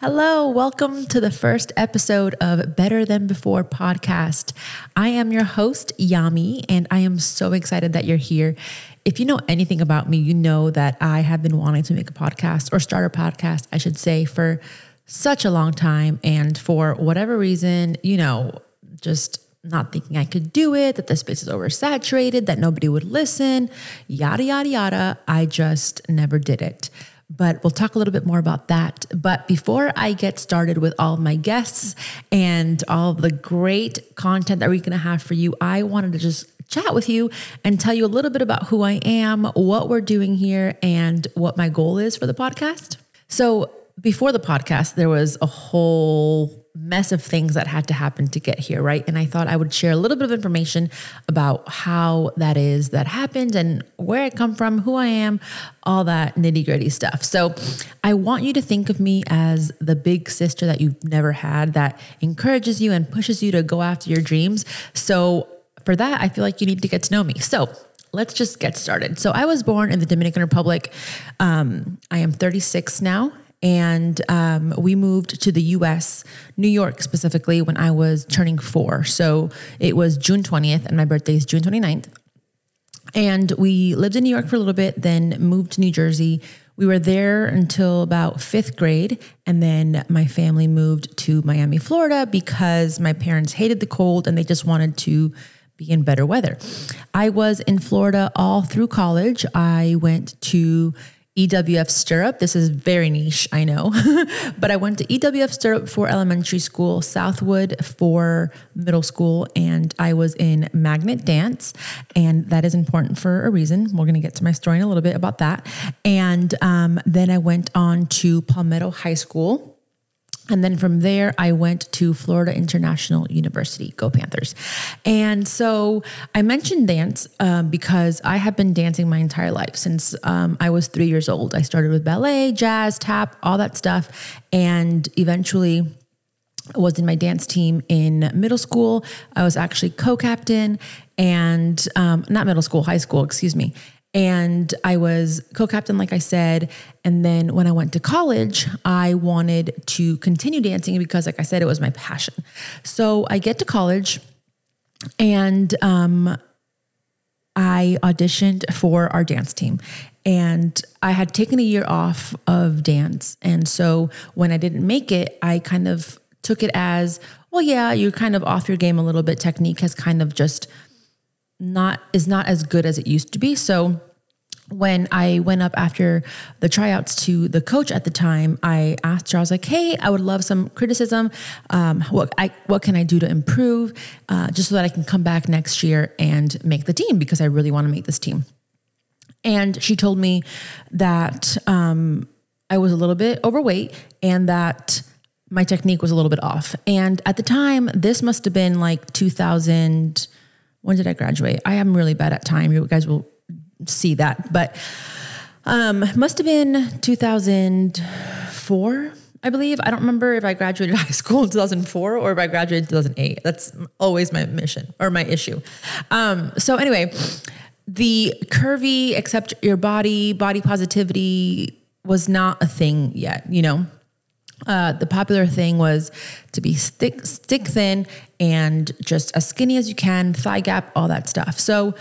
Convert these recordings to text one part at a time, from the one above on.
Hello, welcome to the first episode of Better Than Before podcast. I am your host, Yami, and I am so excited that you're here. If you know anything about me, you know that I have been wanting to make a podcast or start a podcast, I should say, for such a long time. And for whatever reason, you know, just not thinking I could do it, that the space is oversaturated, that nobody would listen, yada, yada, yada. I just never did it but we'll talk a little bit more about that. But before I get started with all my guests and all the great content that we're going to have for you, I wanted to just chat with you and tell you a little bit about who I am, what we're doing here, and what my goal is for the podcast. So, before the podcast, there was a whole mess of things that had to happen to get here, right? And I thought I would share a little bit of information about how that is that happened and where I come from, who I am, all that nitty gritty stuff. So I want you to think of me as the big sister that you've never had that encourages you and pushes you to go after your dreams. So for that, I feel like you need to get to know me. So let's just get started. So I was born in the Dominican Republic. Um, I am 36 now and um, we moved to the US, New York specifically, when I was turning four. So it was June 20th, and my birthday is June 29th. And we lived in New York for a little bit, then moved to New Jersey. We were there until about fifth grade. And then my family moved to Miami, Florida because my parents hated the cold and they just wanted to be in better weather. I was in Florida all through college. I went to EWF Stirrup. This is very niche, I know, but I went to EWF Stirrup for elementary school, Southwood for middle school, and I was in Magnet Dance. And that is important for a reason. We're going to get to my story in a little bit about that. And um, then I went on to Palmetto High School and then from there, I went to Florida International University. Go Panthers. And so I mentioned dance um, because I have been dancing my entire life since um, I was three years old. I started with ballet, jazz, tap, all that stuff. And eventually, I was in my dance team in middle school. I was actually co captain and um, not middle school, high school, excuse me. And I was co captain, like I said. And then when I went to college, I wanted to continue dancing because, like I said, it was my passion. So I get to college and um, I auditioned for our dance team. And I had taken a year off of dance. And so when I didn't make it, I kind of took it as, well, yeah, you're kind of off your game a little bit. Technique has kind of just not is not as good as it used to be. So when I went up after the tryouts to the coach at the time, I asked her, I was like, hey, I would love some criticism. Um, what, I, what can I do to improve uh, just so that I can come back next year and make the team because I really want to make this team. And she told me that um, I was a little bit overweight and that my technique was a little bit off. And at the time, this must have been like 2000- when did I graduate? I am really bad at time. You guys will see that, but um, must have been 2004. I believe. I don't remember if I graduated high school in 2004 or if I graduated in 2008. That's always my mission or my issue. Um, so, anyway, the curvy, accept your body, body positivity was not a thing yet, you know? Uh, the popular thing was to be stick stick thin and just as skinny as you can, thigh gap, all that stuff. So,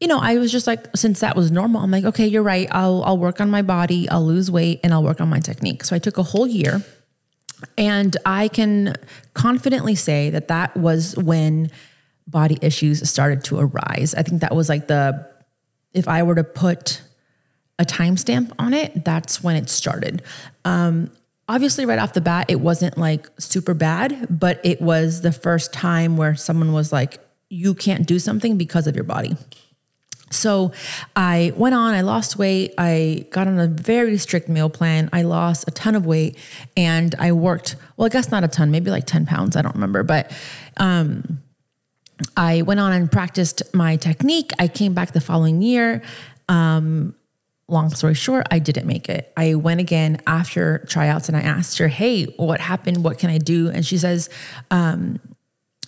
you know, I was just like, since that was normal, I'm like, okay, you're right. I'll I'll work on my body, I'll lose weight, and I'll work on my technique. So I took a whole year, and I can confidently say that that was when body issues started to arise. I think that was like the if I were to put a timestamp on it, that's when it started. Um, obviously right off the bat it wasn't like super bad but it was the first time where someone was like you can't do something because of your body so I went on, I lost weight. I got on a very strict meal plan. I lost a ton of weight and I worked, well, I guess not a ton, maybe like 10 pounds. I don't remember. But um, I went on and practiced my technique. I came back the following year. Um, long story short, I didn't make it. I went again after tryouts and I asked her, Hey, what happened? What can I do? And she says, um,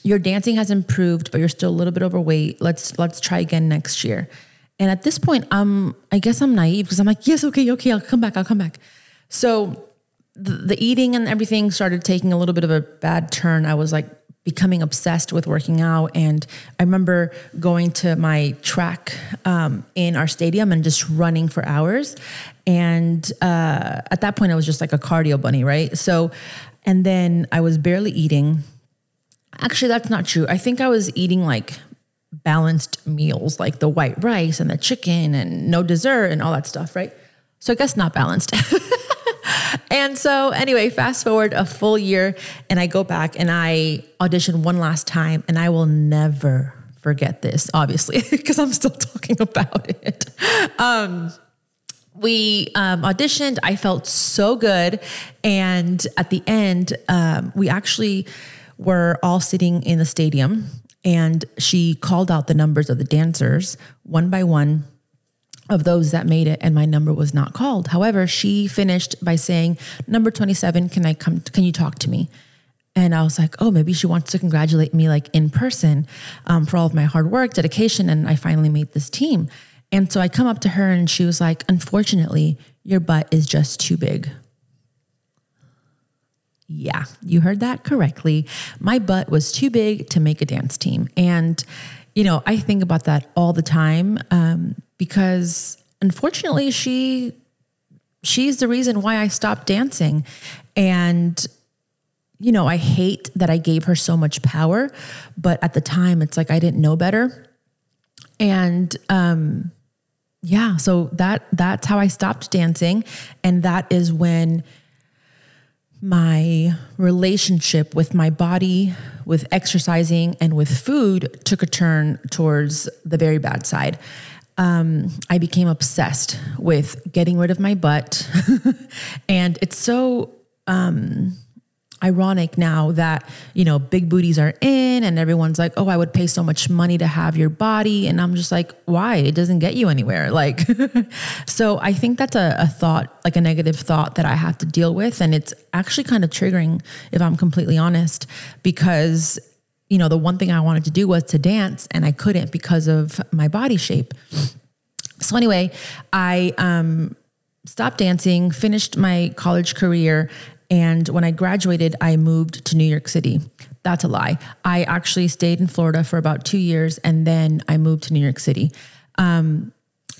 your dancing has improved, but you're still a little bit overweight. Let's let's try again next year. And at this point, I'm I guess I'm naive because I'm like, yes, okay, okay, I'll come back, I'll come back. So the, the eating and everything started taking a little bit of a bad turn. I was like becoming obsessed with working out. And I remember going to my track um, in our stadium and just running for hours. And uh, at that point, I was just like a cardio bunny, right? So, and then I was barely eating. Actually, that's not true. I think I was eating like balanced meals, like the white rice and the chicken and no dessert and all that stuff, right? So I guess not balanced. and so, anyway, fast forward a full year, and I go back and I audition one last time, and I will never forget this, obviously, because I'm still talking about it. Um, we um, auditioned. I felt so good. And at the end, um, we actually were all sitting in the stadium, and she called out the numbers of the dancers one by one of those that made it and my number was not called. However, she finished by saying, "Number 27, can I come can you talk to me?" And I was like, "Oh, maybe she wants to congratulate me like in person um, for all of my hard work, dedication and I finally made this team." And so I come up to her and she was like, "Unfortunately, your butt is just too big." Yeah, you heard that correctly. My butt was too big to make a dance team. And, you know, I think about that all the time. Um, because unfortunately she she's the reason why I stopped dancing. And you know, I hate that I gave her so much power, but at the time it's like I didn't know better. And um yeah, so that that's how I stopped dancing. And that is when my relationship with my body, with exercising and with food took a turn towards the very bad side um, I became obsessed with getting rid of my butt. and it's so um, ironic now that, you know, big booties are in and everyone's like, oh, I would pay so much money to have your body. And I'm just like, why? It doesn't get you anywhere. Like, so I think that's a, a thought, like a negative thought that I have to deal with. And it's actually kind of triggering, if I'm completely honest, because you know, the one thing I wanted to do was to dance and I couldn't because of my body shape. So anyway, I um, stopped dancing, finished my college career, and when I graduated, I moved to New York City. That's a lie. I actually stayed in Florida for about two years and then I moved to New York City. Um,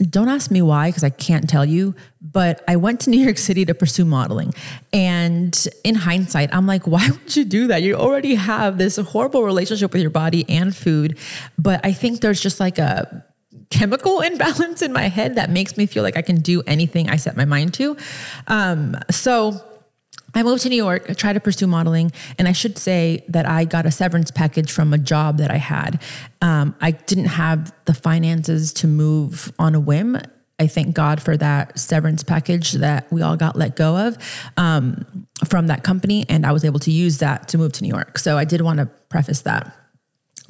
don't ask me why, because I can't tell you, but I went to New York City to pursue modeling. And in hindsight, I'm like, why would you do that? You already have this horrible relationship with your body and food. But I think there's just like a chemical imbalance in my head that makes me feel like I can do anything I set my mind to. Um, so, I moved to New York, I tried to pursue modeling, and I should say that I got a severance package from a job that I had. Um, I didn't have the finances to move on a whim. I thank God for that severance package that we all got let go of um, from that company, and I was able to use that to move to New York. So I did want to preface that.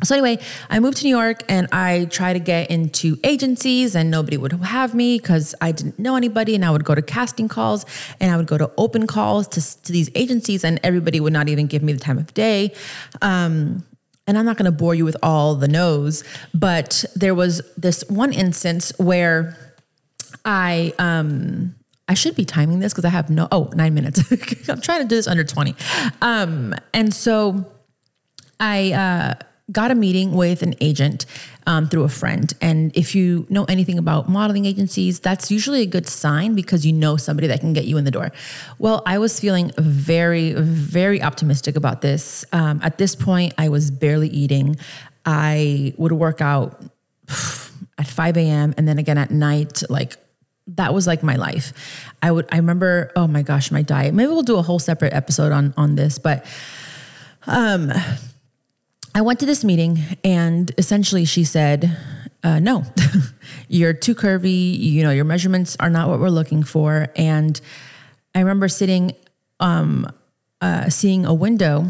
So anyway, I moved to New York and I tried to get into agencies and nobody would have me because I didn't know anybody and I would go to casting calls and I would go to open calls to, to these agencies and everybody would not even give me the time of day. Um, and I'm not going to bore you with all the no's, but there was this one instance where I, um, I should be timing this because I have no, oh, nine minutes. I'm trying to do this under 20. Um, and so I, uh, got a meeting with an agent um, through a friend. And if you know anything about modeling agencies, that's usually a good sign because you know somebody that can get you in the door. Well, I was feeling very, very optimistic about this. Um, at this point, I was barely eating. I would work out at 5 a.m. and then again at night, like that was like my life. I would I remember, oh my gosh, my diet. Maybe we'll do a whole separate episode on on this, but um I went to this meeting and essentially she said, uh, no, you're too curvy. You know, your measurements are not what we're looking for. And I remember sitting, um, uh, seeing a window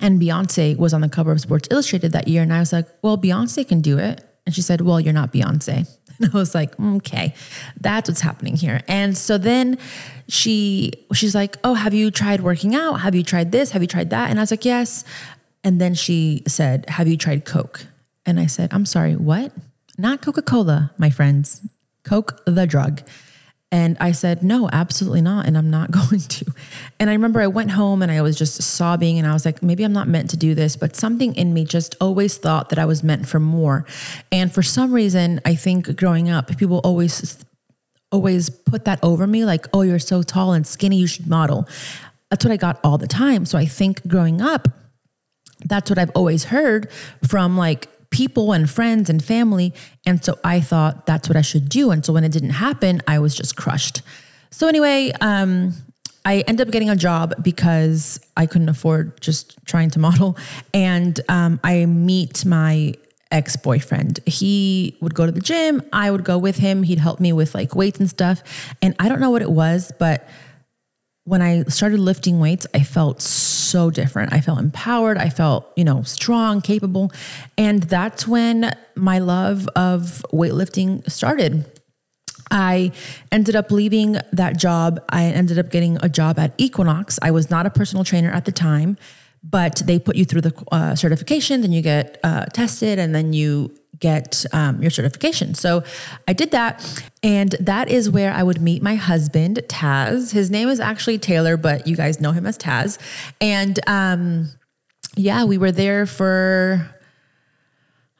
and Beyonce was on the cover of Sports Illustrated that year. And I was like, well, Beyonce can do it. And she said, well, you're not Beyonce. And I was like, okay, that's what's happening here. And so then she she's like, "Oh, have you tried working out? Have you tried this? Have you tried that?" And I was like, "Yes." And then she said, Have you tried Coke? And I said, I'm sorry, what? Not Coca Cola, my friends, Coke, the drug. And I said, no, absolutely not. And I'm not going to. And I remember I went home and I was just sobbing and I was like, maybe I'm not meant to do this. But something in me just always thought that I was meant for more. And for some reason, I think growing up, people always, always put that over me like, oh, you're so tall and skinny, you should model. That's what I got all the time. So I think growing up, that's what I've always heard from like people and friends and family. And so I thought that's what I should do. And so when it didn't happen, I was just crushed. So anyway, um, I ended up getting a job because I couldn't afford just trying to model. And um, I meet my ex boyfriend. He would go to the gym, I would go with him. He'd help me with like weights and stuff. And I don't know what it was, but when I started lifting weights, I felt so different. I felt empowered. I felt, you know, strong, capable. And that's when my love of weightlifting started. I ended up leaving that job. I ended up getting a job at Equinox. I was not a personal trainer at the time, but they put you through the uh, certifications and you get uh, tested and then you get um, your certification. So I did that. And that is where I would meet my husband, Taz. His name is actually Taylor, but you guys know him as Taz. And um, yeah, we were there for,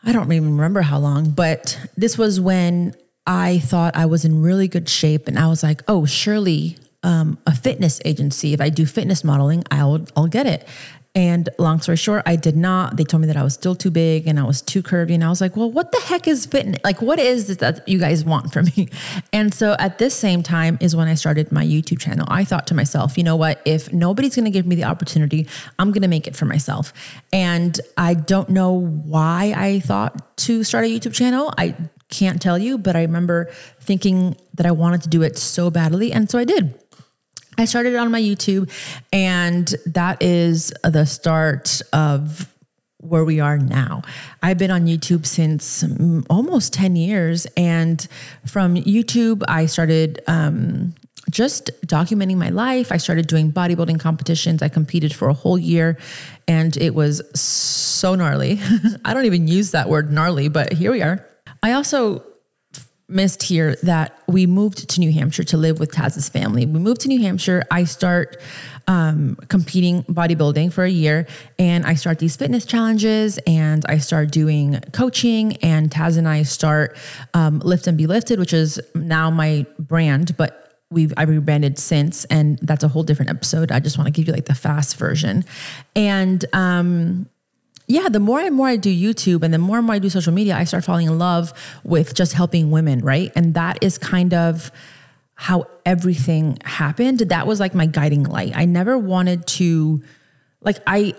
I don't even remember how long, but this was when I thought I was in really good shape. And I was like, oh, surely um, a fitness agency. If I do fitness modeling, I'll I'll get it. And long story short, I did not. They told me that I was still too big and I was too curvy. And I was like, well, what the heck is fitness? Like, what is that you guys want from me? And so at this same time is when I started my YouTube channel. I thought to myself, you know what? If nobody's going to give me the opportunity, I'm going to make it for myself. And I don't know why I thought to start a YouTube channel. I can't tell you, but I remember thinking that I wanted to do it so badly. And so I did. I started on my YouTube, and that is the start of where we are now. I've been on YouTube since almost 10 years. And from YouTube, I started um, just documenting my life. I started doing bodybuilding competitions. I competed for a whole year, and it was so gnarly. I don't even use that word gnarly, but here we are. I also missed here that we moved to New Hampshire to live with Taz's family. We moved to New Hampshire. I start um, competing bodybuilding for a year and I start these fitness challenges and I start doing coaching and Taz and I start um, Lift and Be Lifted, which is now my brand, but we've I've rebranded since and that's a whole different episode. I just want to give you like the fast version. And um yeah, the more and more I do YouTube and the more and more I do social media, I start falling in love with just helping women, right? And that is kind of how everything happened. That was like my guiding light. I never wanted to like I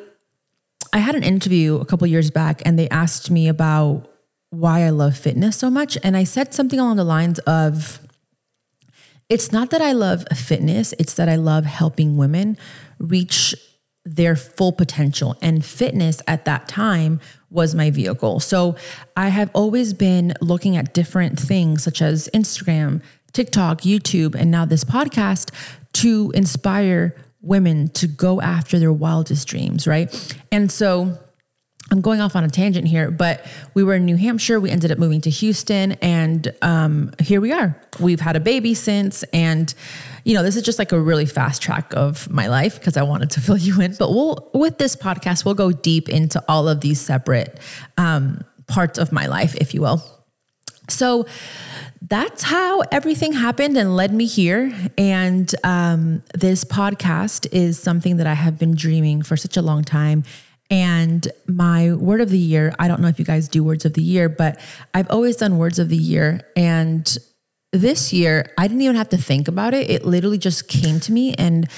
I had an interview a couple years back and they asked me about why I love fitness so much and I said something along the lines of it's not that I love fitness, it's that I love helping women reach their full potential. And fitness at that time was my vehicle. So I have always been looking at different things such as Instagram, TikTok, YouTube, and now this podcast to inspire women to go after their wildest dreams, right? And so I'm going off on a tangent here, but we were in New Hampshire. We ended up moving to Houston, and um, here we are. We've had a baby since, and you know, this is just like a really fast track of my life because I wanted to fill you in. But we'll with this podcast, we'll go deep into all of these separate um, parts of my life, if you will. So that's how everything happened and led me here. And um, this podcast is something that I have been dreaming for such a long time and my word of the year, I don't know if you guys do words of the year, but I've always done words of the year. And this year, I didn't even have to think about it. It literally just came to me. And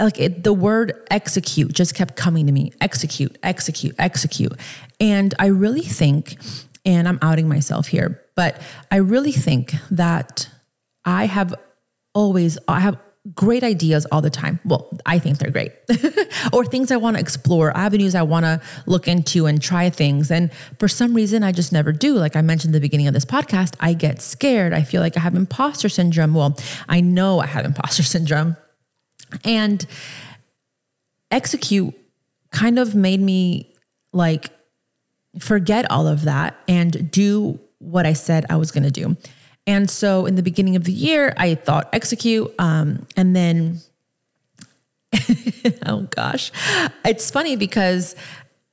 like it, the word execute just kept coming to me execute, execute, execute. And I really think, and I'm outing myself here, but I really think that I have always, I have great ideas all the time. Well, I think they're great. or things I want to explore, avenues I want to look into and try things. And for some reason, I just never do. Like I mentioned at the beginning of this podcast, I get scared. I feel like I have imposter syndrome. Well, I know I have imposter syndrome. And execute kind of made me like forget all of that and do what I said I was going to do. And so in the beginning of the year, I thought execute. Um, and then, oh gosh, it's funny because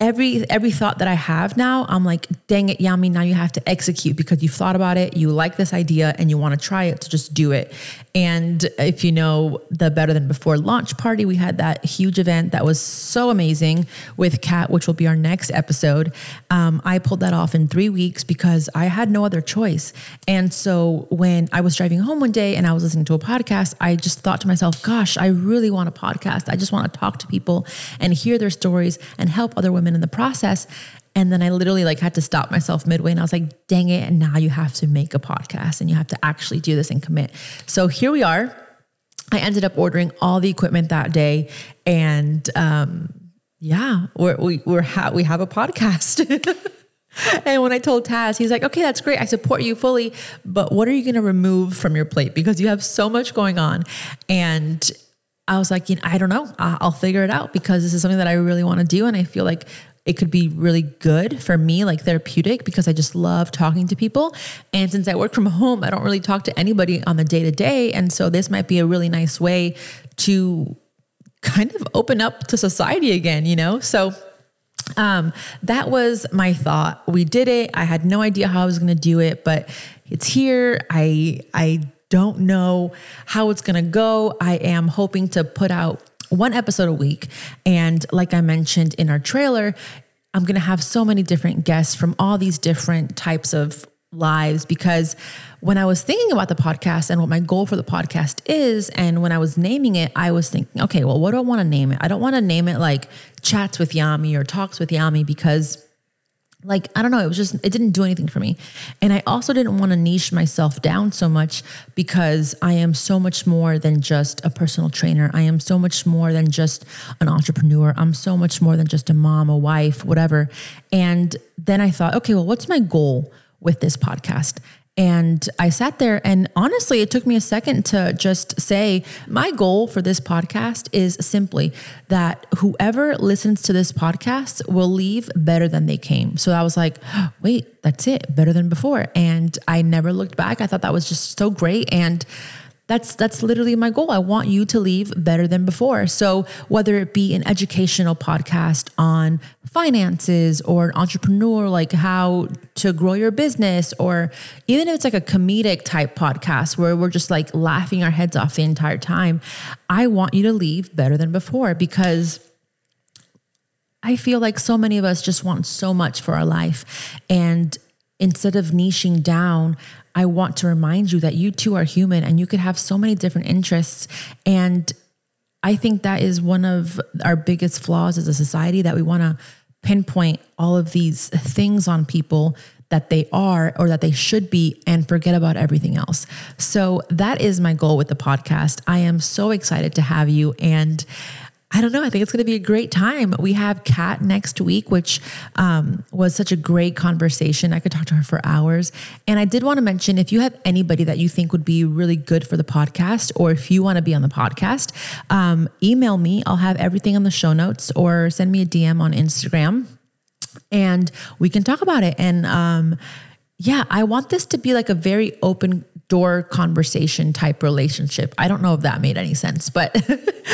every every thought that I have now, I'm like, dang it, Yami, now you have to execute because you've thought about it, you like this idea, and you want to try it, so just do it. And if you know the Better Than Before launch party, we had that huge event that was so amazing with Kat, which will be our next episode. Um, I pulled that off in three weeks because I had no other choice. And so when I was driving home one day and I was listening to a podcast, I just thought to myself, gosh, I really want a podcast. I just want to talk to people and hear their stories and help other women in the process. And then I literally like had to stop myself midway and I was like, dang it. And now you have to make a podcast and you have to actually do this and commit. So here we are. I ended up ordering all the equipment that day. And um, yeah, we're, we, we're ha- we have a podcast. and when I told Taz, he's like, okay, that's great. I support you fully. But what are you going to remove from your plate? Because you have so much going on. And I was like, you know, I don't know. I'll figure it out because this is something that I really want to do. And I feel like it could be really good for me, like therapeutic, because I just love talking to people. And since I work from home, I don't really talk to anybody on the day to day. And so this might be a really nice way to kind of open up to society again, you know? So um, that was my thought. We did it. I had no idea how I was going to do it, but it's here. I, I don't know how it's going to go. I am hoping to put out one episode a week. And like I mentioned in our trailer, I'm going to have so many different guests from all these different types of lives because when I was thinking about the podcast and what my goal for the podcast is, and when I was naming it, I was thinking, okay, well, what do I want to name it? I don't want to name it like Chats with Yami or Talks with Yami because like i don't know it was just it didn't do anything for me. And i also didn't want to niche myself down so much because i am so much more than just a personal trainer. I am so much more than just an entrepreneur. I'm so much more than just a mom a wife whatever. And then i thought okay well what's my goal with this podcast and I sat there, and honestly, it took me a second to just say, my goal for this podcast is simply that whoever listens to this podcast will leave better than they came. So I was like, wait, that's it, better than before. And I never looked back. I thought that was just so great. And that's that's literally my goal. I want you to leave better than before. So whether it be an educational podcast on finances or an entrepreneur like how to grow your business or even if it's like a comedic type podcast where we're just like laughing our heads off the entire time, I want you to leave better than before because I feel like so many of us just want so much for our life and instead of niching down, I want to remind you that you too are human and you could have so many different interests. And I think that is one of our biggest flaws as a society that we want to pinpoint all of these things on people that they are or that they should be and forget about everything else. So that is my goal with the podcast. I am so excited to have you and I don't know. I think it's going to be a great time. We have Kat next week, which um, was such a great conversation. I could talk to her for hours. And I did want to mention if you have anybody that you think would be really good for the podcast, or if you want to be on the podcast, um, email me. I'll have everything on the show notes, or send me a DM on Instagram, and we can talk about it. And um, yeah, I want this to be like a very open door conversation type relationship. I don't know if that made any sense, but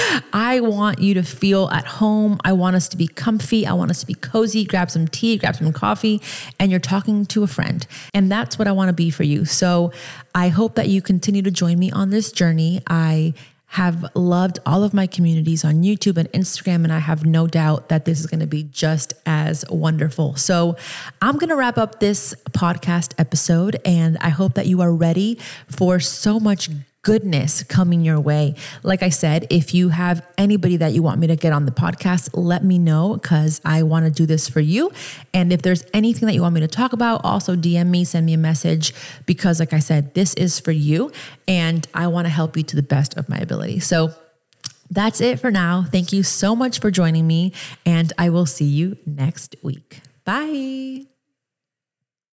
I want you to feel at home. I want us to be comfy. I want us to be cozy, grab some tea, grab some coffee, and you're talking to a friend. And that's what I want to be for you. So I hope that you continue to join me on this journey. I have loved all of my communities on YouTube and Instagram, and I have no doubt that this is going to be just as wonderful. So, I'm going to wrap up this podcast episode, and I hope that you are ready for so much goodness coming your way. Like I said, if you have anybody that you want me to get on the podcast, let me know because I want to do this for you. And if there's anything that you want me to talk about, also DM me, send me a message because, like I said, this is for you and I want to help you to the best of my ability. So, that's it for now. Thank you so much for joining me, and I will see you next week. Bye.